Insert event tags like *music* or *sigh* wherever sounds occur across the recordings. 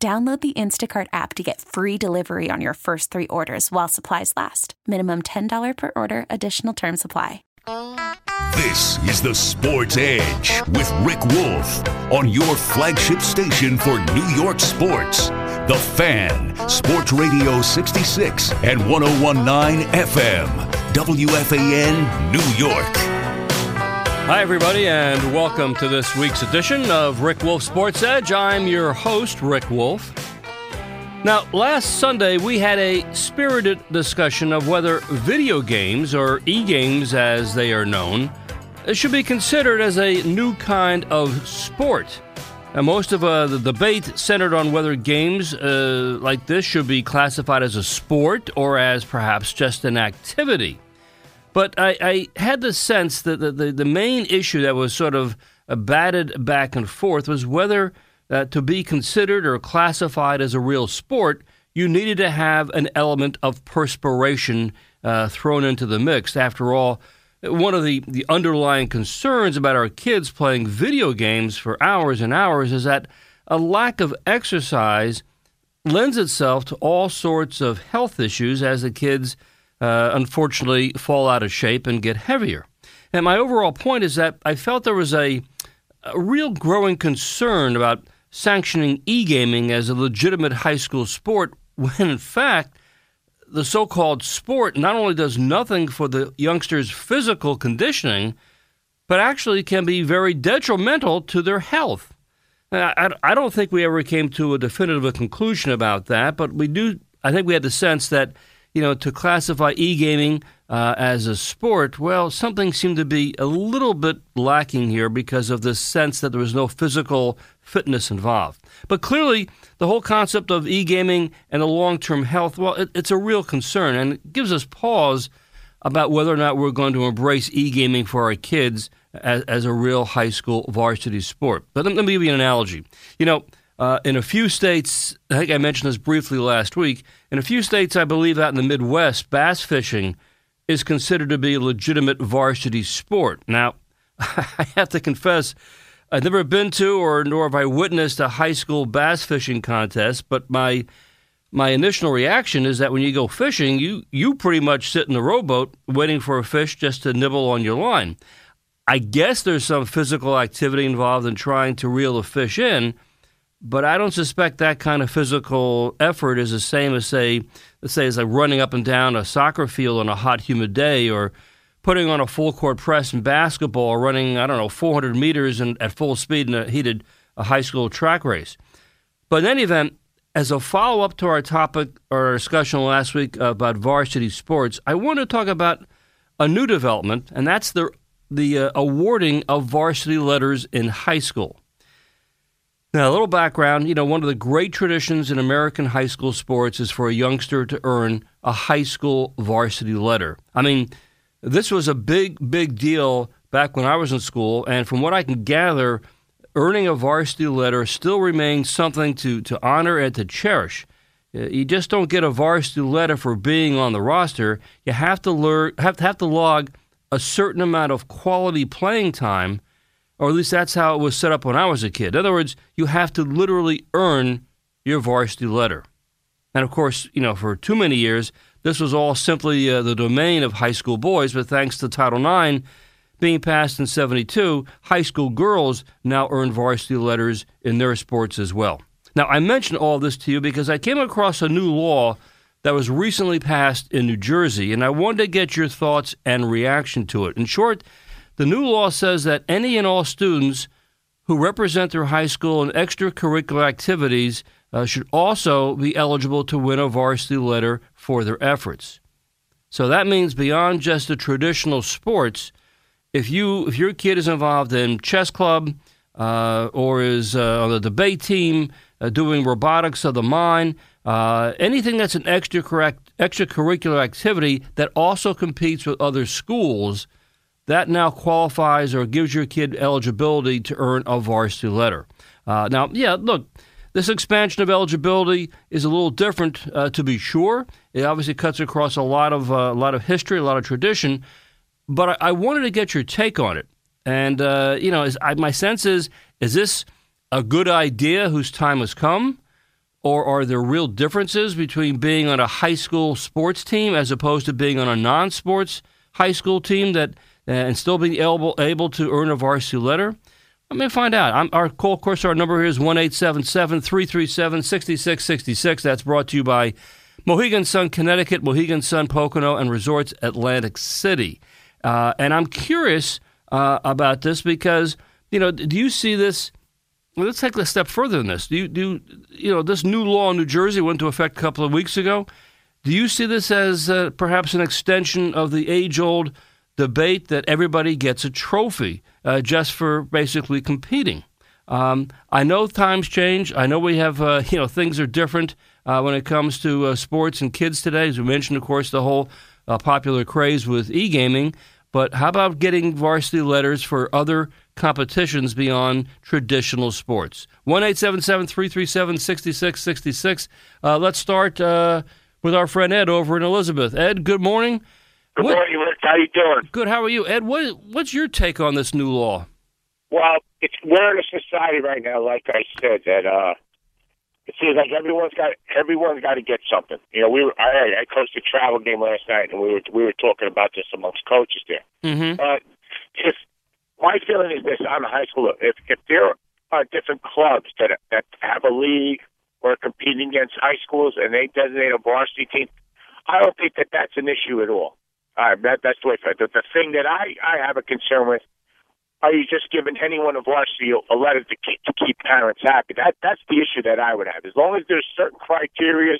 Download the Instacart app to get free delivery on your first three orders while supplies last. Minimum $10 per order, additional term supply. This is the Sports Edge with Rick Wolff on your flagship station for New York sports. The Fan, Sports Radio 66 and 1019 FM, WFAN, New York. Hi, everybody, and welcome to this week's edition of Rick Wolff Sports Edge. I'm your host, Rick Wolff. Now, last Sunday we had a spirited discussion of whether video games, or e games as they are known, should be considered as a new kind of sport. And most of uh, the debate centered on whether games uh, like this should be classified as a sport or as perhaps just an activity. But I, I had the sense that the, the, the, main issue that was sort of batted back and forth was whether uh, to be considered or classified as a real sport, you needed to have an element of perspiration uh, thrown into the mix. After all, one of the, the underlying concerns about our kids playing video games for hours and hours is that a lack of exercise lends itself to all sorts of health issues as the kids uh, unfortunately fall out of shape and get heavier. And my overall point is that I felt there was a, a real growing concern about sanctioning e gaming as a legitimate high school sport *laughs* when, in fact, the so called sport not only does nothing for the youngsters' physical conditioning, but actually can be very detrimental to their health. I, I don't think we ever came to a definitive conclusion about that, but we do. I think we had the sense that you know, to classify e gaming uh, as a sport, well, something seemed to be a little bit lacking here because of the sense that there was no physical fitness involved. But clearly, the whole concept of e gaming and the long term health, well, it, it's a real concern and it gives us pause about whether or not we're going to embrace e gaming for our kids as, as, a real high school varsity sport. But let, let me give you an analogy. You know, uh, in a few states, I think I mentioned this briefly last week. In a few states, I believe out in the Midwest, bass fishing is considered to be a legitimate varsity sport. Now, *laughs* I have to confess, I've never been to or nor have I witnessed a high school bass fishing contest, but my my initial reaction is that when you go fishing, you you pretty much sit in the rowboat waiting for a fish just to nibble on your line. I guess there's some physical activity involved in trying to reel a fish in, but I don't suspect that kind of physical effort is the same as say, let's say, as like running up and down a soccer field on a hot, humid day, or putting on a full court press in basketball, or running I don't know 400 meters in, at full speed in a heated a high school track race. But in any event, as a follow up to our topic or our discussion last week about varsity sports, I want to talk about a new development, and that's the the uh, awarding of varsity letters in high school. Now, a little background you know, one of the great traditions in American high school sports is for a youngster to earn a high school varsity letter. I mean, this was a big, big deal back when I was in school, and from what I can gather, earning a varsity letter still remains something to, to honor and to cherish. Uh, you just don't get a varsity letter for being on the roster. You have to learn, have to have to log a certain amount of quality playing time or at least that's how it was set up when I was a kid. In other words, you have to literally earn your varsity letter. And of course, you know, for too many years, this was all simply uh, the domain of high school boys, but thanks to Title IX being passed in 72, high school girls now earn varsity letters in their sports as well. Now, I mention all this to you because I came across a new law that was recently passed in New Jersey, and I wanted to get your thoughts and reaction to it. In short, the new law says that any and all students who represent their high school in extracurricular activities uh, should also be eligible to win a varsity letter for their efforts. So that means beyond just the traditional sports, if you if your kid is involved in chess club uh, or is uh, on the debate team, uh, doing robotics of the mind, uh, anything that's an extracurricular activity that also competes with other schools, that now qualifies or gives your kid eligibility to earn a varsity letter. Uh, now, yeah, look, this expansion of eligibility is a little different, uh, to be sure. It obviously cuts across a lot of uh, a lot of history, a lot of tradition. But I, I wanted to get your take on it. And uh, you know, I, my sense is, is this a good idea whose time has come? Or are there real differences between being on a high school sports team as opposed to being on a non sports high school team that and still being able, able to earn a varsity letter? Let me find out. I'm, our call, of course, our number here is 1 337 6666. That's brought to you by Mohegan Sun, Connecticut, Mohegan Sun, Pocono, and Resorts Atlantic City. Uh, and I'm curious uh, about this because, you know, do you see this well, let's take a step further than this. Do you, do you know this new law in New Jersey went into effect a couple of weeks ago? Do you see this as uh, perhaps an extension of the age-old debate that everybody gets a trophy uh, just for basically competing? Um, I know times change. I know we have uh, *laughs* you know things are different uh, when it comes to uh, sports and kids today. As we mentioned, of course, the whole uh, popular craze with e-gaming. But how about getting varsity letters for other competitions beyond traditional sports. 1 337 6666. Uh, let's start with our friend Ed over in Elizabeth. Ed, good morning. Good what, morning, Rick. How you doing? Good. How are you, Ed? What, what's your take on this new law? Well, it's we're in a society right now, like I said, that uh, it seems like everyone's got everyone's got to get something. You know, we were I, I coached a travel game last night, and we were we were talking about this amongst coaches there. Mm-hmm. Uh, if my feeling is this: I'm a high schooler. If if there are different clubs that that have a league or competing against high schools and they designate a varsity team, I don't think that that's an issue at all. Uh, that that's the way. The, the thing that I I have a concern with are you just giving anyone a varsity a letter to keep to keep parents happy? That that's the issue that I would have. As long as there's certain criteria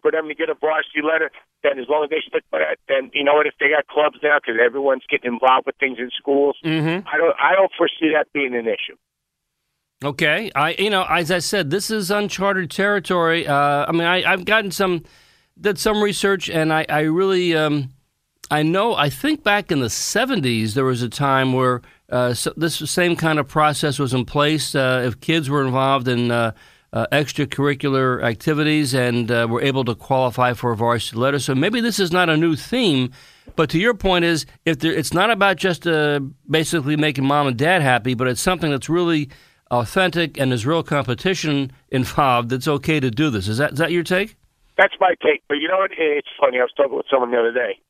for them to get a varsity letter, then as long as they stick by that, then you know what? If they got clubs now, because everyone's getting involved with things in schools, mm-hmm. I don't I don't foresee that being an issue. Okay, I you know as I said, this is uncharted territory. Uh, I mean, I, I've gotten some did some research, and I I really um, I know I think back in the '70s there was a time where uh, so this same kind of process was in place uh, if kids were involved in uh, uh, extracurricular activities and uh, were able to qualify for a varsity letter. So maybe this is not a new theme, but to your point is if there, it's not about just uh, basically making mom and dad happy, but it's something that's really authentic and there's real competition *laughs* involved. It's okay to do this. Is that is that your take? That's my take. But you know what? It's funny. I was talking with someone the other day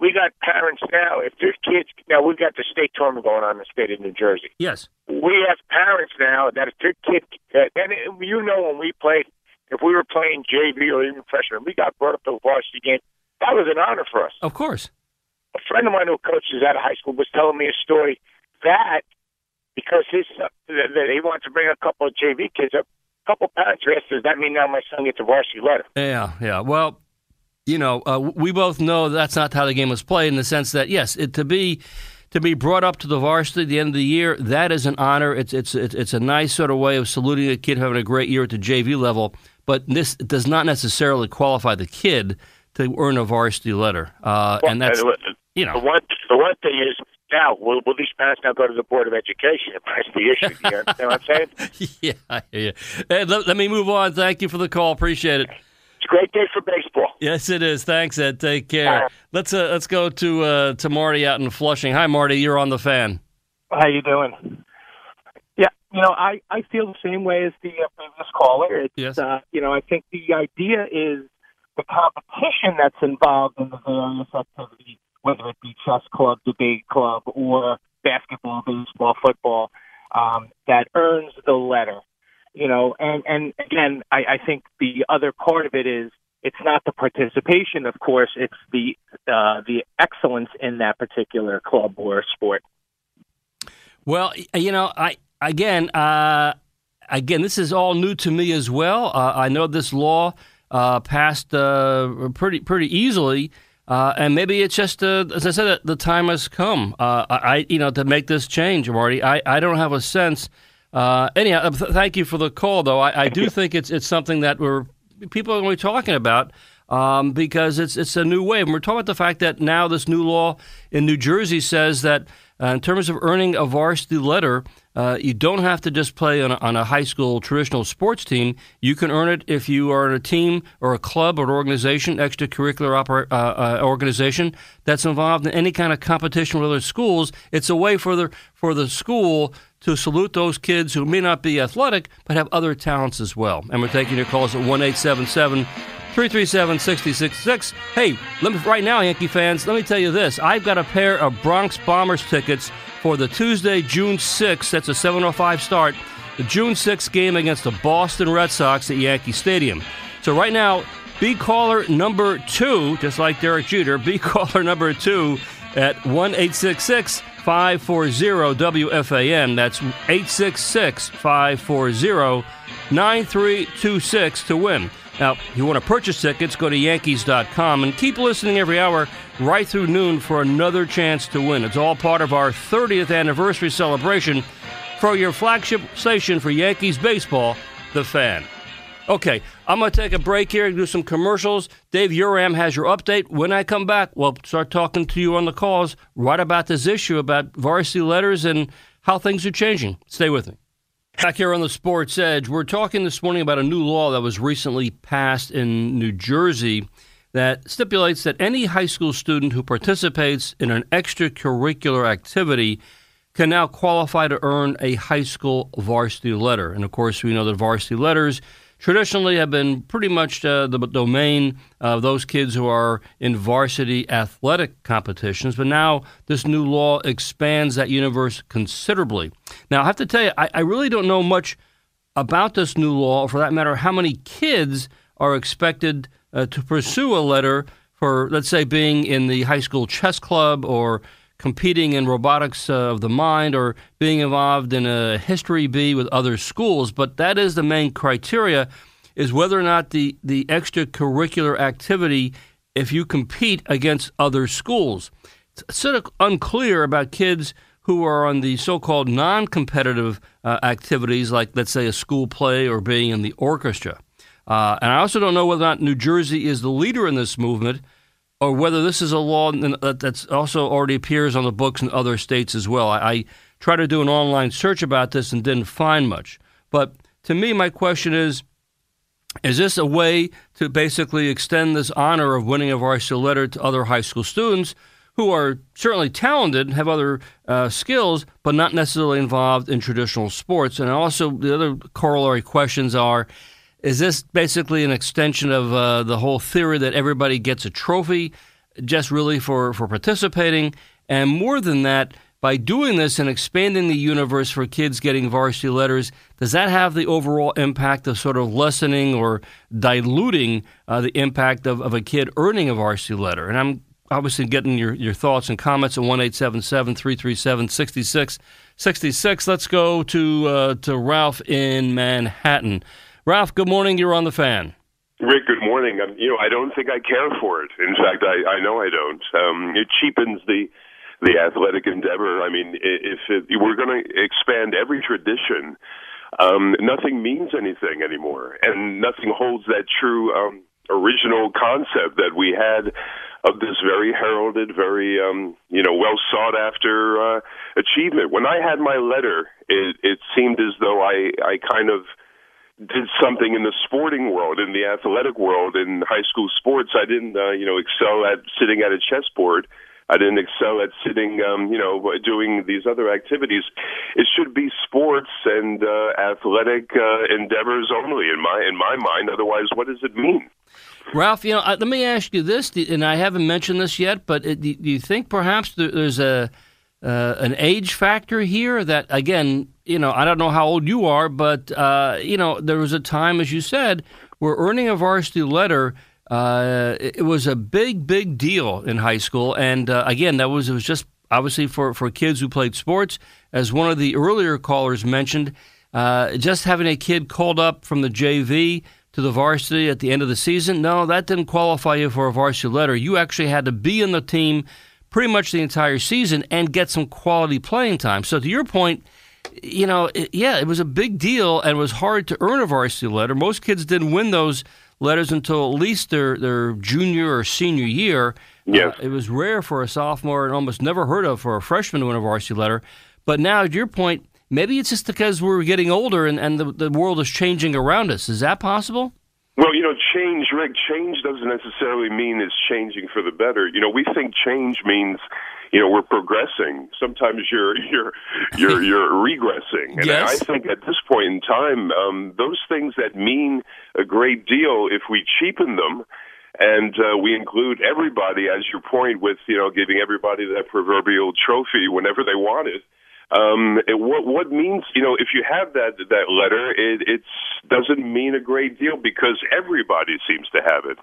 we got parents now. If there's kids now, we've got the state tournament going on in the state of New Jersey. Yes, we have parents now that if their kid, uh, and you know when we played, if we were playing JV or even freshman, we got brought up to a varsity game. That was an honor for us. Of course. A friend of mine who coaches at a high school was telling me a story that because his uh, that he wants to bring a couple of JV kids up. A couple of parents asked, "Does that mean now my son gets a varsity letter?" Yeah, yeah. Well, you know, uh, we both know that's not how the game was played in the sense that yes, it, to be to be brought up to the varsity at the end of the year, that is an honor. It's it's it's a nice sort of way of saluting a kid having a great year at the JV level. But this does not necessarily qualify the kid to earn a varsity letter, uh, well, and that's you know the one the one thing is now will, will these parents now go to the board of education? That's the issue. You *laughs* understand what I'm saying? yeah, yeah. Hey, let, let me move on. Thank you for the call. Appreciate it. It's a great day for baseball. Yes, it is. Thanks, Ed. Take care. Right. Let's uh, let's go to uh, to Marty out in Flushing. Hi, Marty. You're on the fan. How you doing? Yeah, you know, I I feel the same way as the uh, previous caller. It's, yes. Uh, you know, I think the idea is the competition that's involved in the various activities, whether it be chess club, debate club, or basketball, baseball, football, um, that earns the letter you know, and and again, I, I think the other part of it is it's not the participation, of course, it's the uh, the excellence in that particular club or sport. Well, you know, I again, uh, again, this is all new to me as well. Uh, I know this law uh, passed uh, pretty pretty easily. Uh, and maybe it's just, uh, as I said, the time has come. Uh, I, you know, to make this change, Marty. I, I don't have a sense Uh, anyhow, th- thank you for the call, though. I, I do think it's it's something that we're people are going to be talking about um, because it's it's a new wave. And we're talking about the fact that now this new law in New Jersey says that uh, in terms of earning a varsity letter, uh, you don't have to just play on a, on a, high school traditional sports team. You can earn it if you are in a team or a club or an organization, extracurricular oper- uh, uh, organization that's involved in any kind of competition with other schools. It's a way for the for the school to salute those kids who may not be athletic but have other talents as well. And we're taking your calls at one eight seven seven 337 6066. Hey, let me, right now, Yankee fans, let me tell you this. I've got a pair of Bronx Bombers tickets for the Tuesday, June 6th. That's a 7.05 start. The June 6th game against the Boston Red Sox at Yankee Stadium. So right now, be caller number two, just like Derek Jeter, be *laughs* caller number two at 1 540 WFAN. That's 866 540 9326 to win. Now, if you want to purchase tickets, go to Yankees.com and keep listening every hour right through noon for another chance to win. It's all part of our 30th anniversary celebration for your flagship station for Yankees baseball, The Fan. Okay, I'm going to take a break here and do some commercials. Dave Uram has your update. When I come back, we'll start talking to you on the calls right about this issue about varsity letters and how things are changing. Stay with me. Back here on the Sports Edge, we're talking this morning about a new law that was recently passed in New Jersey that stipulates that any high school student who participates in an extracurricular activity can now qualify to earn a high school varsity letter. And of course, we know that varsity letters traditionally have been pretty much uh, the domain of those kids who are in varsity athletic competitions. But now this new law expands that universe considerably. Now, I have to tell you, I, I really don't know much about this new law, or for that matter, how many kids are expected uh, to pursue a letter for, let's say, being in the high school chess club or competing in robotics of the mind or being involved in a history bee with other schools, but that is the main criteria is whether or not the, the extracurricular activity, if you compete against other schools. It's sort of unclear about kids who are on the so-called non-competitive uh, activities, like let's say a school play or being in the orchestra. Uh, and I also don't know whether or not New Jersey is the leader in this movement or whether this is a law that's also already appears on the books in other states as well. I, I tried to do an online search about this and didn't find much. But to me, my question is is this a way to basically extend this honor of winning a varsity letter to other high school students who are certainly talented, have other uh, skills, but not necessarily involved in traditional sports? And also, the other corollary questions are is this basically an extension of uh, the whole theory that everybody gets a trophy just really for, for participating? And more than that, by doing this and expanding the universe for kids getting varsity letters, does that have the overall impact of sort of lessening or diluting uh, the impact of, of a kid earning a varsity letter? And I'm obviously getting your, your thoughts and comments at 1 337 6666. Let's go to, uh, to Ralph in Manhattan. Ralph, good morning. You're on the fan. Rick, good morning. Um, you know, I don't think I care for it. In fact, I, I know I don't. Um, it cheapens the the athletic endeavor. I mean, if, if we're going to expand every tradition, um, nothing means anything anymore, and nothing holds that true um, original concept that we had of this very heralded, very um, you know well sought after uh, achievement. When I had my letter, it, it seemed as though I I kind of did something in the sporting world, in the athletic world, in high school sports. I didn't, uh, you know, excel at sitting at a chessboard. I didn't excel at sitting, um, you know, doing these other activities. It should be sports and uh, athletic uh, endeavors only, in my in my mind. Otherwise, what does it mean? Ralph, you know, let me ask you this, and I haven't mentioned this yet, but uh, do you think perhaps there's a uh, an age factor here that again you know i don't know how old you are but uh, you know there was a time as you said where earning a varsity letter uh, it was a big big deal in high school. And uh, again that was it was just obviously for, for kids who played sports. As one of the earlier callers mentioned uh, just having a kid called up from the jv to the varsity at the end of the season no that didn't qualify you for a varsity letter. You actually had to be in the team pretty much the entire season and get some quality playing time. So, to your point, you know, it, yeah, it was a big deal and it was hard to earn a varsity letter. Most kids didn't win those letters until at least their, their junior or senior year. Yes. Uh, it was rare for a sophomore and almost never heard of for a freshman to win a varsity letter. But now, to your point, maybe it's just because we're getting older and, and the, the world is changing around us. Is that possible? Well, you know, change, Rick, change doesn't necessarily mean it's changing for the better. You know, we think change means, you know, we're progressing. Sometimes you're *laughs* you're you're you're regressing. And Yes. I think at this point in time, um, those things that mean a great deal, if we cheapen them and uh, we include everybody, as your point with, you know, giving everybody that proverbial trophy whenever they want it. Um, it, what what means you know if you have that that letter, it it doesn't mean a great deal because everybody seems to have it.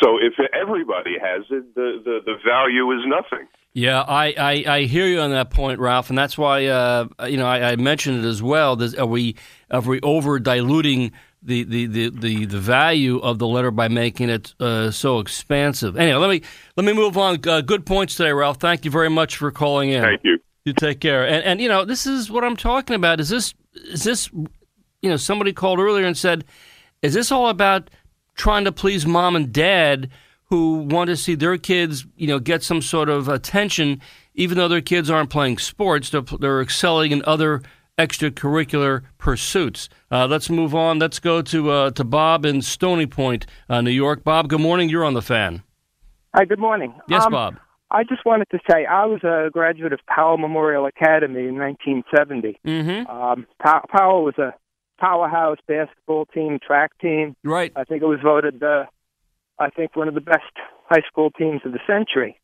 So if everybody has it, the the, the value is nothing. Yeah, I, I, I hear you on that point, Ralph, and that's why uh, you know I, I mentioned it as well. Does, are we are we over diluting the, the, the, the, the value of the letter by making it uh, so expansive? Anyway, let me let me move on. Uh, good points today, Ralph. Thank you very much for calling in. Thank you. You take care. And and you know this is what I'm talking about. Is this is this you know somebody called earlier and said, is this all about trying to please mom and dad? who want to see their kids, you know, get some sort of attention, even though their kids aren't playing sports. They're, they're excelling in other extracurricular pursuits. Uh, let's move on. Let's go to uh, to Bob in Stony Point, uh, New York. Bob, good morning. You're on the fan. Hi, good morning. Yes, Um, Bob. I just wanted to say I was a graduate of Power Memorial Academy in 1970. Mm-hmm. Um, Pow- Power was a powerhouse basketball team, track team. Right. I think it was voted, the, I think, one of the best high school teams of the century.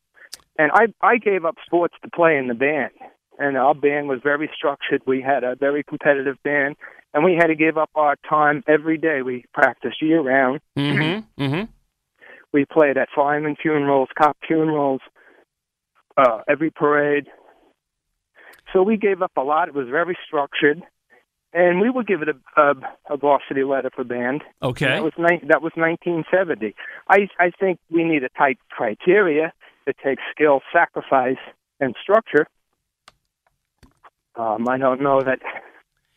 And I, I gave up sports to play in the band. And our band was very structured. We had a very competitive band, and we had to give up our time every day. We practiced year round. Mm-hmm. Mm-hmm. We played at fireman funerals, cop funerals, uh, every parade. So we gave up a lot. It was very structured, and we would give it a, a, a varsity letter for band. Okay. That was ni- that was 1970. I I think we need a tight criteria that takes skill, sacrifice, and structure. Um, I don't know that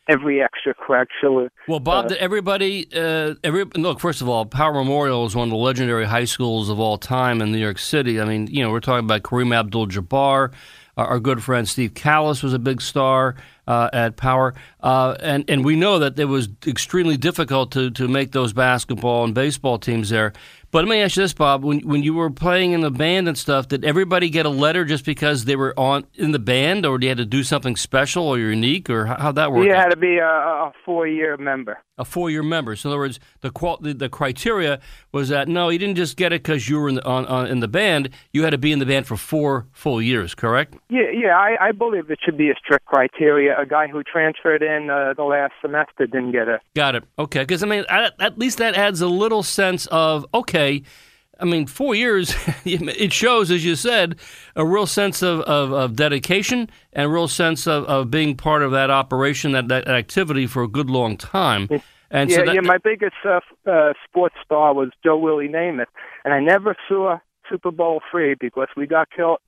every extracurricular. Well, Bob, Uh, everybody, uh, every look. First of all, Power Memorial is one of the legendary high schools of all time in New York City. I mean, you know, we're talking about Kareem Abdul-Jabbar. Our, our good friend Steve Callis was a big star uh, at Power, uh, and and we know that it was extremely difficult to to make those basketball and baseball teams there. But let me ask you this, Bob: when when you were playing in the band and stuff, did everybody get a letter just because they were on in the band, or you had to do something special or unique, or how, how'd that work? You had to be a, a four-year member. a four-year member. So in other words, the qual- the, the criteria was that no, you didn't just get it because you were in the, on, on, in the band. You had to be in the band for four full years, correct? Yeah, yeah, I, I believe it should be a strict criteria. A guy who transferred in uh, the last semester didn't get it. Got it. Okay, because I mean, at, at least that adds a little sense of okay. I mean, four years, *laughs* it shows, as you said, a real sense of, of, of dedication and a real sense of, of being part of that operation, that, that activity for a good long time. And yeah, so that, yeah. My biggest uh, uh, sports star was Joe Willie Namath, and I never saw Super Bowl three because we got killed,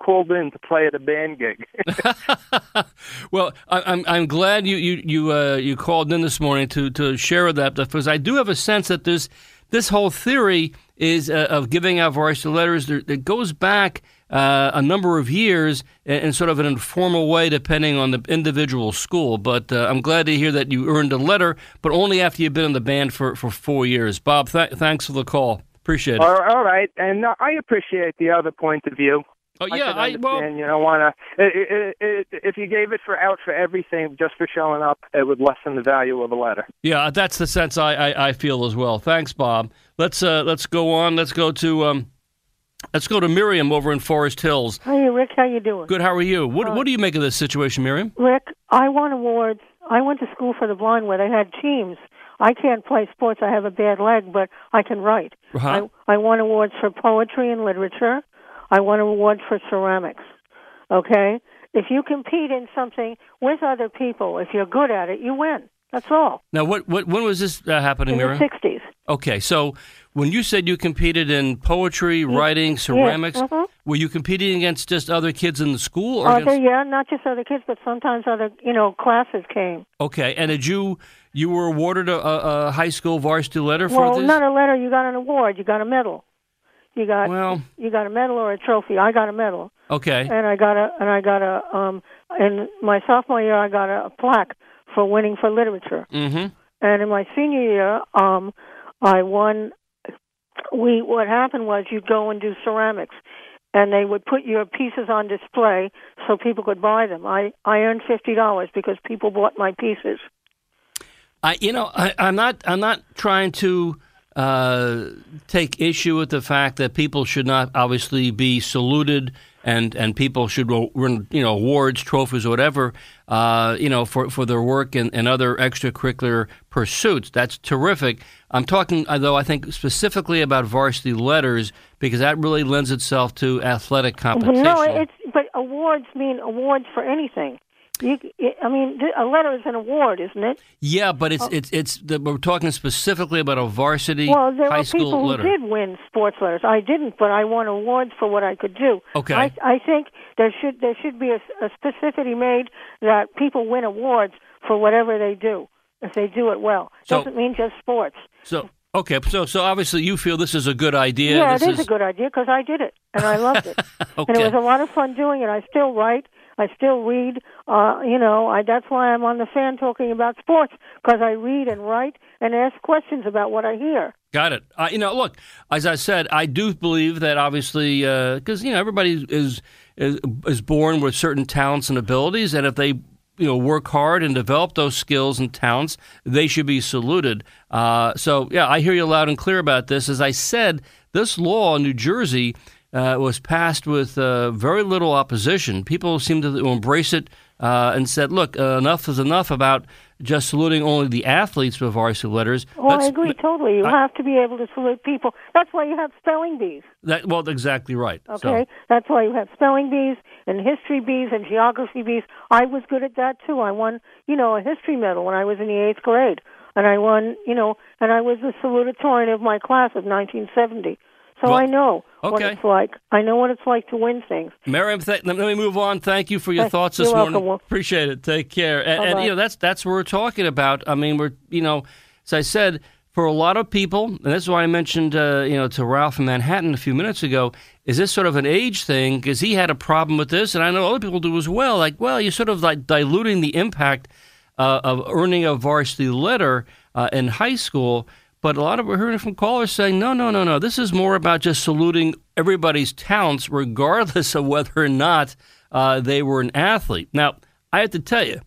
called in to play at a band gig. *laughs* well, I, I'm I'm glad you you you uh, you called in this morning to to share that because I do have a sense that this this whole theory is uh, of giving out varsity letters that that goes back uh, a number of years in, in sort of an informal way, depending on the individual school. But uh, I'm glad to hear that you earned a letter, but only after you've been in the band for, for four years. Bob, th- thanks for the call. Appreciate it. all all right, and uh, I appreciate the other point of view. Oh yeah, can I well. you don't want to. If you gave it for out for everything just for showing up, it would lessen the value of a letter. Yeah, that's the sense I, I, I feel as well. Thanks, Bob. Let's uh, let's go on. Let's go to um, let's go to Miriam over in Forest Hills. Hey, Rick, how you doing? Good. How are you? What what do you make of this situation, Miriam? Rick, I won awards. I went to school for the blind where they had teams. I can't play sports. I have a bad leg, but I can write. Uh-huh. I, I won awards for poetry and literature. I won an award for ceramics. Okay? If you compete in something with other people, if you're good at it, you win. That's all. Now, what, what when was this uh, happening, In the 60s. Okay, so when you said you competed in poetry, writing, ceramics, mhm. Were you competing against just other kids in the school, or Other, against, yeah, not just other kids, but sometimes other, you know, classes came. okay? And did you you were awarded a, a, high school varsity letter for Well, this? not a letter. You got an award. You got a medal. You got Well- you got a medal or a trophy. I got a medal, okay, and I got a and I got a um in my sophomore year I got a, a plaque for winning for literature. mm-hmm. And in my senior year, um, I won. We what happened was you'd go and do ceramics, and they would put your pieces on display so people could buy them. I I earned fifty dollars because people bought my pieces. I, you know, I, I'm not. I'm not trying to uh, take issue with the fact that people should not obviously be saluted and and people should win, you know, awards, trophies, or whatever, uh, you know, for, for their work and, and other extracurricular pursuits. That's terrific. I'm talking, uh, though, I think specifically about varsity letters because that really lends itself to athletic competition. No, it's but awards mean awards for anything. You, I mean, a letter is an award, isn't it? yeah, but it's oh. it's it's the, we're talking specifically about a varsity Well, there high were people who did win sports letters. I didn't, but I won awards for what I could do. Okay. I, I think there should there should be a, a specificity made that people win awards for whatever they do if they do it well. So- Doesn't mean just sports. So okay, so so obviously you feel this is a good idea. Yeah, this it is, a good idea because I did it and I loved it, *laughs* and it was a lot of fun doing it. I still write. I still read. Uh, you know, I, that's why I'm on the fan talking about sports because I read and write and ask questions about what I hear. Got it. Uh, you know, look, as I said, I do believe that obviously because you know everybody is, is is born with certain talents and abilities, and if they you know work hard and develop those skills and talents, they should be saluted. Uh, so yeah, I hear you loud and clear about this. As I said, this law in New Jersey. Uh, was passed with uh, very little opposition. People seemed to embrace it uh, and said, "Look, uh, enough is enough about just saluting only the athletes with varsity letters." Well, I agree totally. You I- have to be able to salute people. That's why you have spelling bees. That, well, exactly right. So- Okay, that's why you have spelling bees and history bees and geography bees. I was good at that too. I won, you know, a history medal when I was in the eighth grade, and I won, you know, and I was the salutatorian of my class of 1970. So Well, I know what it's like. I know what it's like to win things. Miriam, th- let me move on. Thank you for your thoughts this you're morning. welcome, Appreciate it. Take care. And, and you know that's that's what we're talking about. I mean, we're you know, as I said, for a lot of people, and that's why I mentioned uh, you know to Ralph in Manhattan a few minutes ago. Is this sort of an age thing? Because he had a problem with this, and I know other people do as well. Like, well, you're sort of like diluting the impact uh, of earning a varsity letter uh, in high school. But a lot of we're hearing from callers saying, no, no, no, no. This is more about just saluting everybody's talents, regardless of whether or not uh, they were an athlete. Now, I have to tell you,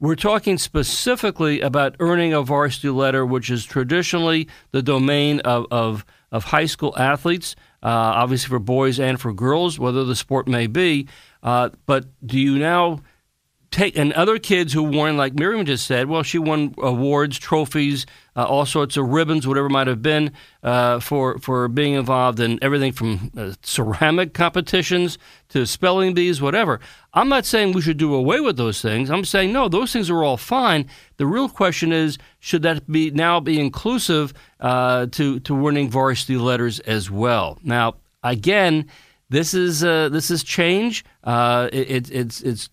we're talking specifically about earning a varsity letter, which is traditionally the domain of, of, of high school athletes, uh, obviously for boys and for girls, whether the sport may be. Uh, but do you now take and other kids who won, like Miriam just said, well, she won awards, trophies, uh, all sorts of ribbons, whatever might have been, uh, for for being involved in everything from uh, ceramic competitions to spelling bees, whatever. I'm not saying we should do away with those things. I'm saying no, those things are all fine. The real question is, should that be now be inclusive uh, to to winning varsity letters as well? Now, again. This is uh, this is change. Uh, it, it, it's it's.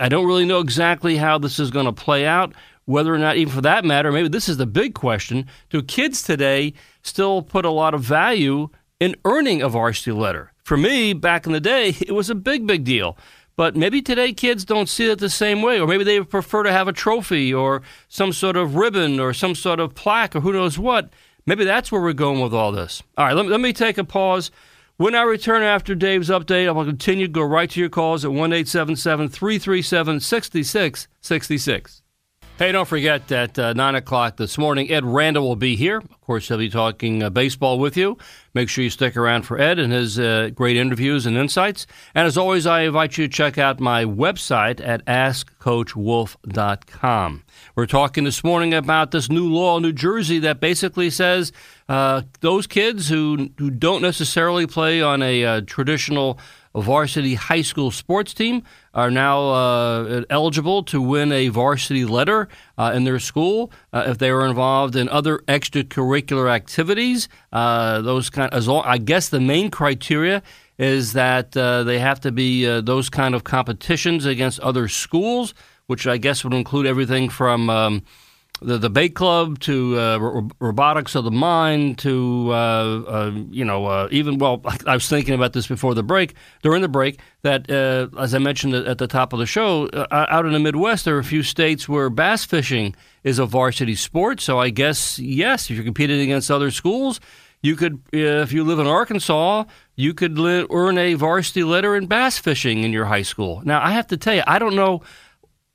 I don't really know exactly how this is going to play out. Whether or not, even for that matter, maybe this is the big question: Do kids today still put a lot of value in earning a varsity letter? For me, back in the day, *laughs* it was a big, big deal. But maybe today kids don't see it the same way, or maybe they prefer to have a trophy or some sort of ribbon or some sort of plaque or who knows what. Maybe that's where we're going with all this. All right, let me, let me take a pause. When I return after Dave's update, I will continue to go right to your calls at 1 877 337 6666. Hey, don't forget that uh, 9 o'clock this morning, Ed Randall will be here. Of course, he'll be talking uh, baseball with you. Make sure you stick around for Ed and his uh, great interviews and insights. And as always, I invite you to check out my website at askcoachwolf.com. We're talking this morning about this new law in New Jersey that basically says uh, those kids who, who don't necessarily play on a uh, traditional varsity high school sports team are now uh, eligible to win a varsity letter uh, in their school uh, if they were involved in other extracurricular activities. Uh, those kind, as long, I guess, the main criteria is that uh, they have to be uh, those kind of competitions against other schools, which I guess would include everything from um, the debate club to uh, robotics of the mind to uh, uh, you know uh, even well *laughs* I was thinking about this before the break during the break that uh, as I mentioned at the top of the show out in the Midwest there are a few states where bass fishing is a varsity sport. So I guess yes if you're competing against other schools you could if you live in Arkansas you could earn a varsity letter in bass fishing in your high school. Now I have to tell you I don't know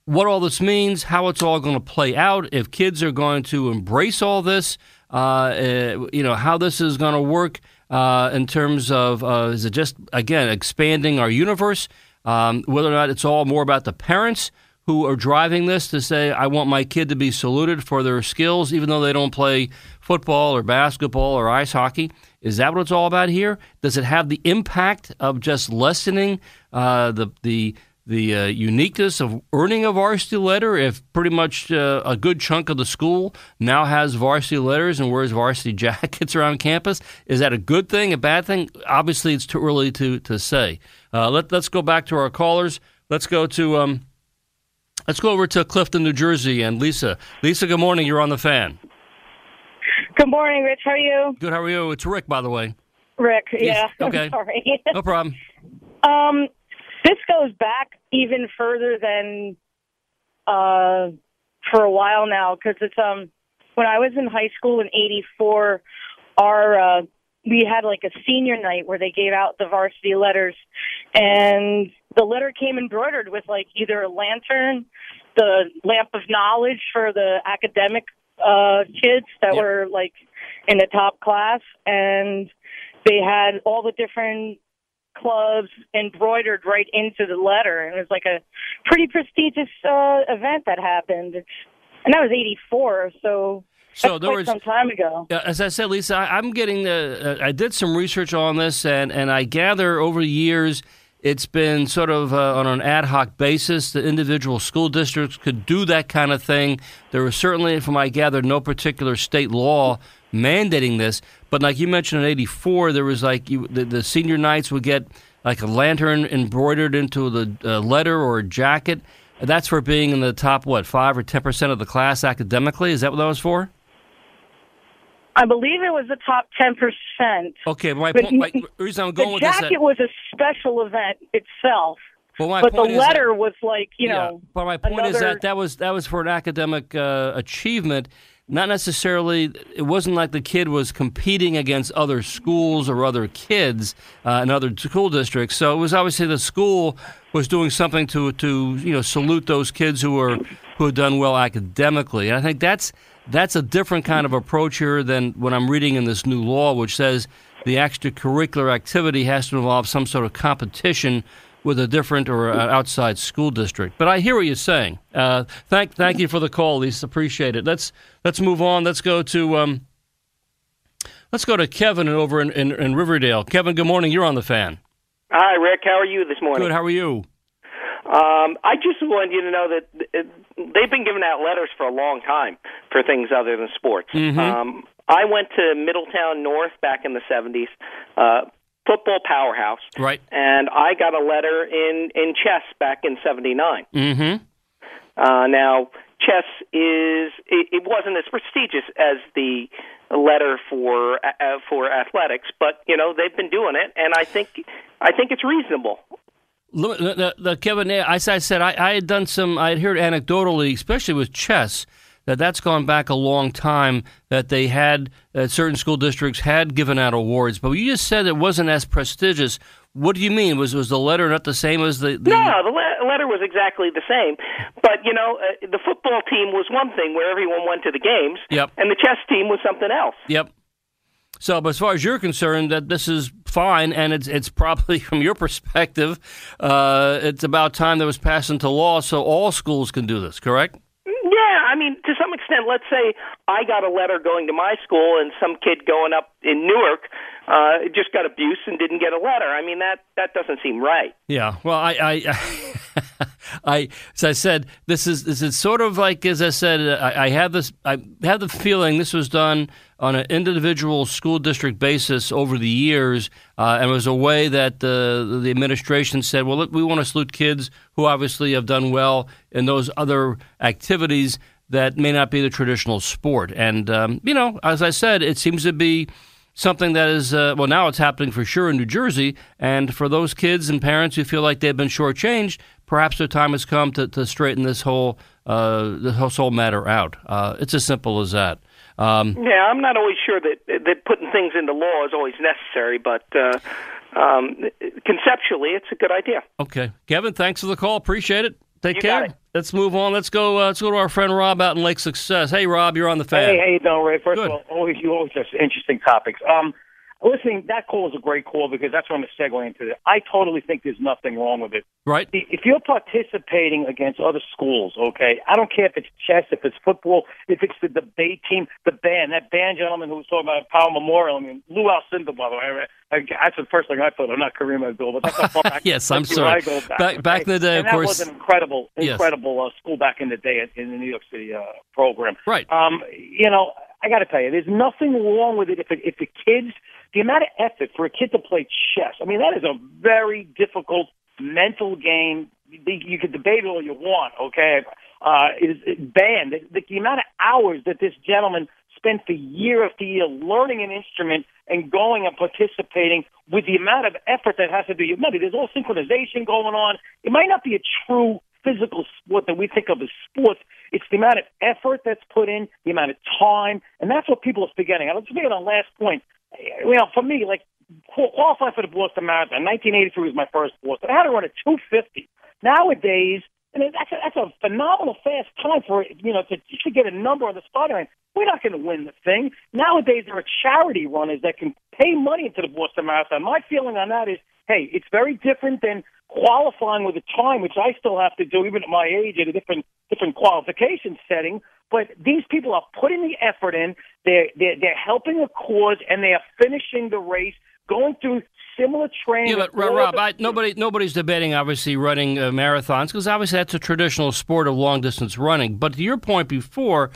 what all this means, how it's all going to play out, if kids are going to embrace all this, uh, uh, you know, how this is going to work uh, in terms of uh, is it just, again, expanding our universe, um, whether or not it's all more about the parents who are driving this to say, I want my kid to be saluted for their skills, even though they don't play football or basketball or ice hockey. Is that what it's all about here? Does it have the impact of just lessening uh, the the the uh, uniqueness of earning a varsity letter if pretty much uh, a good chunk of the school now has varsity letters and wears varsity *laughs* jackets around campus? Is that a good thing, a bad thing? Obviously, it's too early to, to say. Uh, let, us go back to our callers. Let's go to um, let's go over to Clifton, New Jersey, and Lisa. Lisa, good morning. You're on the fan. Good morning, Rich. How are you? Good. How are you? It's Rick, by the way. Rick. Yeah. *laughs* Okay. sorry. no problem. *laughs* Um, this goes back even further than uh, for a while now because it's um when I was in high school in '84, our uh, we had like a senior night where they gave out the varsity letters, and the letter came embroidered with like either a lantern, the lamp of knowledge for the academic uh kids that yep. were like in the top class and they had all the different clubs embroidered right into the letter. And it was like a pretty prestigious uh, event that happened. And that was 84, so so there was some time ago. As I said, Lisa, I, am getting the. Uh, I did some research on this, and and I gather over the years it's been sort of uh, on an ad hoc basis. The individual school districts could do that kind of thing. There was certainly, from I gather, no particular state law mandating this. But like you mentioned in '84, there was like you, the, the, senior nights would get like a lantern embroidered into the uh, letter or a jacket. That's for being in the top what five or ten percent of the class academically. Is that what that was for? I believe it was the top ten percent. Okay, my, point, my reason I'm going with the with jacket this, was a special event itself. Well, but the letter that, was like you yeah, know. But my point another... is that that was that was for an academic uh, achievement, not necessarily it wasn't like the kid was competing against other schools or other kids uh, in other school districts. So it was obviously the school was doing something to to you know salute those kids who were who had done well academically. And i think that's that's a different kind of approach here than what i'm reading in this new law which says the extracurricular activity has to involve some sort of competition with a different or outside school district. But I hear what you're saying. Uh, thank thank you for the call, Lisa. Appreciate it. Let's let's move on. Let's go to um, let's go to Kevin over in, in, in Riverdale. Kevin, good morning. You're on the fan. Hi, Rick. How are you this morning? Good. How are you? Um, I just wanted you to know that they've been giving out letters for a long time for things other than sports. Mm-hmm. Um, I went to Middletown North back in the 70s. Uh, football powerhouse. Right. And I got a letter in in chess back in '79. Mm-hmm. Uh, now, chess is it, it wasn't as prestigious as the letter for uh, for athletics, but you know they've been doing it, and I think I think it's reasonable. Look, the, the, Kevin, as I said, I, I had done some. I had heard anecdotally, especially with chess, that that's gone back a long time. That they had that certain school districts had given out awards, but you just said it wasn't as prestigious. What do you mean? Was was the letter not the same as the? the... No, the le- letter was exactly the same. But you know, uh, the football team was one thing where everyone went to the games. Yep. And the chess team was something else. Yep. So, but as far as you're concerned, that this is fine, and it's it's probably *laughs* from your perspective, uh, it's about time that was passed into law, so all schools can do this. Correct? I mean, to some extent, let's say I got a letter going to my school, and some kid going up in Newark uh, just got abuse and didn't get a letter. I mean, that that doesn't seem right. Yeah. Well, I. I, *laughs* I as I said, this is this is sort of like as I said, I, I have this. I have the feeling this was done on an individual school district basis over the years, uh, and it was a way that the the administration said, "Well, look, we want to salute kids who obviously have done well in those other activities that may not be the traditional sport." And um, you know, as I said, it seems to be something that is uh, well now it's happening for sure in New Jersey, and for those kids and parents who feel like they've been shortchanged, perhaps the time has come to, to straighten this whole uh, this whole matter out. Uh, it's as simple as that. Um, yeah, I'm not always sure that that putting things into law is always necessary, but. Uh, um, conceptually, it's a good idea. Okay, Kevin, thanks for the call. Appreciate it. Take you care. Let's move on. Let's go. Uh, let's go to our friend Rob out in Lake Success. Hey, Rob, you're on the fan. Hey, how you doing, Ray? First Good. of all, always you always have interesting topics. Um, listening, that call is a great call because that's what I'm going to segue into. It. I totally think there's nothing wrong with it. Right. If you're participating against other schools, okay, I don't care if it's chess, if it's football, if it's the debate team, the band, that band gentleman who was talking about Power Memorial. I mean, Lou Alcindor, by the way. I, that's the first thing I thought of, not Kareem Abdul, but that's how far *laughs* yes, I'm sorry. I go back, back, okay? back in the day, and of course. That was an incredible, Yes. incredible uh, school back in the day in the New York City uh, program. Right. Um, you know, I got to tell you, there's nothing wrong with it if it, if the kids, the amount of effort for a kid to play chess. I mean, that is a very difficult mental game. You could debate it all you want, okay? Uh, it is band. The, the amount of hours that this gentleman spent for year after year learning an instrument and going and participating with the amount of effort that has to do. Remember, there's all synchronization going on. It might not be a true physical sport that we think of as sports. It's the amount of effort that's put in, the amount of time, and that's what people are forgetting. Let's forget on last point. You know, for me, like qualify for the Boston Marathon. 1983 was my first Boston. I had to run at 250. Nowadays, and that's a, that's a phenomenal fast time for you know to to get a number on the starting line. We're not going to win the thing. Nowadays, there are charity runners that can pay money into the Boston Marathon. My feeling on that is, hey, it's very different than qualifying with a time, which I still have to do, even at my age, at a different different qualification setting. But these people are putting the effort in. They're they're, they're helping a cause, and they are finishing the race, going through similar training. Yeah, but Rob, I, nobody nobody's debating obviously running uh, marathons because obviously that's a traditional sport of long distance running. But to your point before.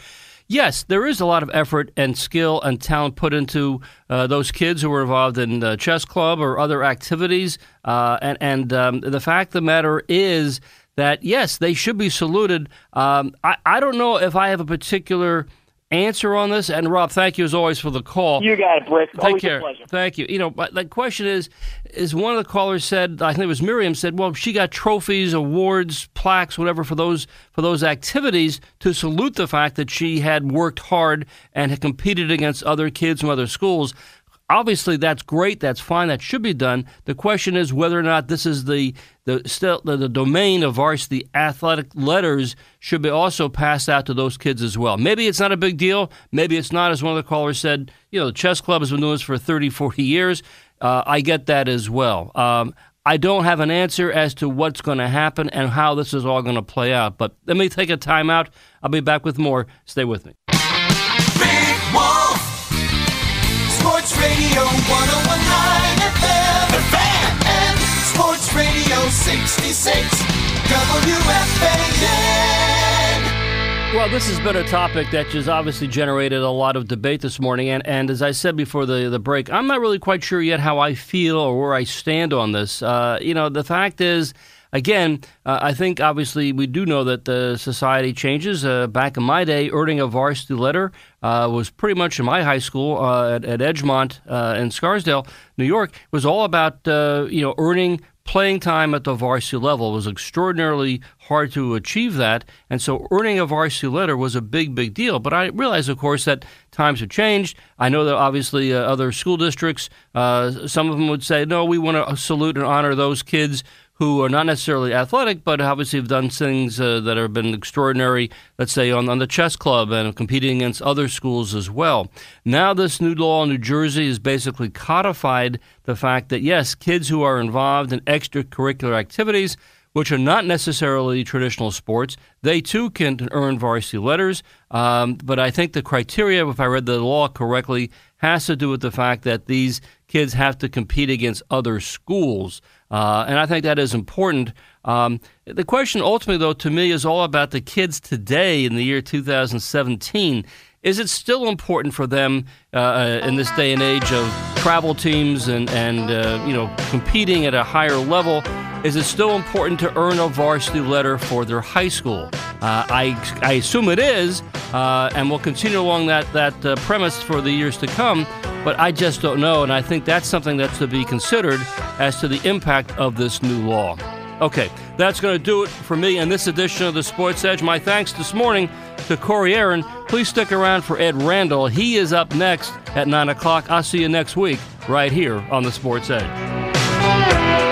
Yes, there is a lot of effort and skill and talent put into uh, those kids who are involved in the chess club or other activities. Uh, and and um, the fact of the matter is that, yes, they should be saluted. Um, I, I don't know if I have a particular answer on this. And Rob, thank you as always for the call. You got it, Britt. Take Always care. a pleasure. Thank you. You know, but the question is, is one of the callers said, I think it was Miriam said, well, she got trophies, awards, plaques, whatever for those for those activities to salute the fact that she had worked hard and had competed against other kids from other schools. Obviously, that's great. That's fine. That should be done. The question is whether or not this is the the still the, the domain of varsity athletic letters should be also passed out to those kids as well. Maybe it's not a big deal. Maybe it's not, as one of the callers said. You know, the chess club has been doing this for 30, 40 years. Uh, I get that as well. Um, I don't have an answer as to what's going to happen and how this is all going to play out. But let me take a timeout. I'll be back with more. Stay with me. 1019 FM. Sports Radio 66. WFAN. Well, this has been a topic that has obviously generated a lot of debate this morning. And, and as I said before the, the break, I'm not really quite sure yet how I feel or where I stand on this. Uh, you know, the fact is, again, uh, I think obviously we do know that the society changes. Uh, back in my day, earning a varsity letter uh, was pretty much in my high school uh, at, at Edgemont uh, in Scarsdale, New York, was all about uh, you know earning playing time at the varsity level. It was extraordinarily hard to achieve that, and so earning a varsity letter was a big, big deal. But I realize, of course, that times have changed. I know that obviously uh, other school districts, uh, some of them would say, no, we want to salute and honor those kids who are not necessarily athletic, but obviously have done things uh, that have been extraordinary, let's say, on, on the chess club and competing against other schools as well. Now, this new law in New Jersey has basically codified the fact that, yes, kids who are involved in extracurricular activities, which are not necessarily traditional sports, they too can earn varsity letters. Um, but I think the criteria, if I read the law correctly, has to do with the fact that these kids have to compete against other schools. Uh, and I think that is important. Um, the question ultimately, though, to me is all about the kids today in the year 2017. is it still important for them uh, in this day and age of travel teams and and uh, you know competing at a higher level? Is it still important to earn a varsity letter for their high school? Uh, I, I assume it is, uh, and we'll continue along that that uh, premise for the years to come. But I just don't know, and I think that's something that's to be considered as to the impact of this new law. Okay, that's going to do it for me in this edition of the Sports Edge. My thanks this morning to Corey Aaron. Please stick around for Ed Randall. He is up next at 9 o'clock. I'll see you next week right here on the Sports Edge.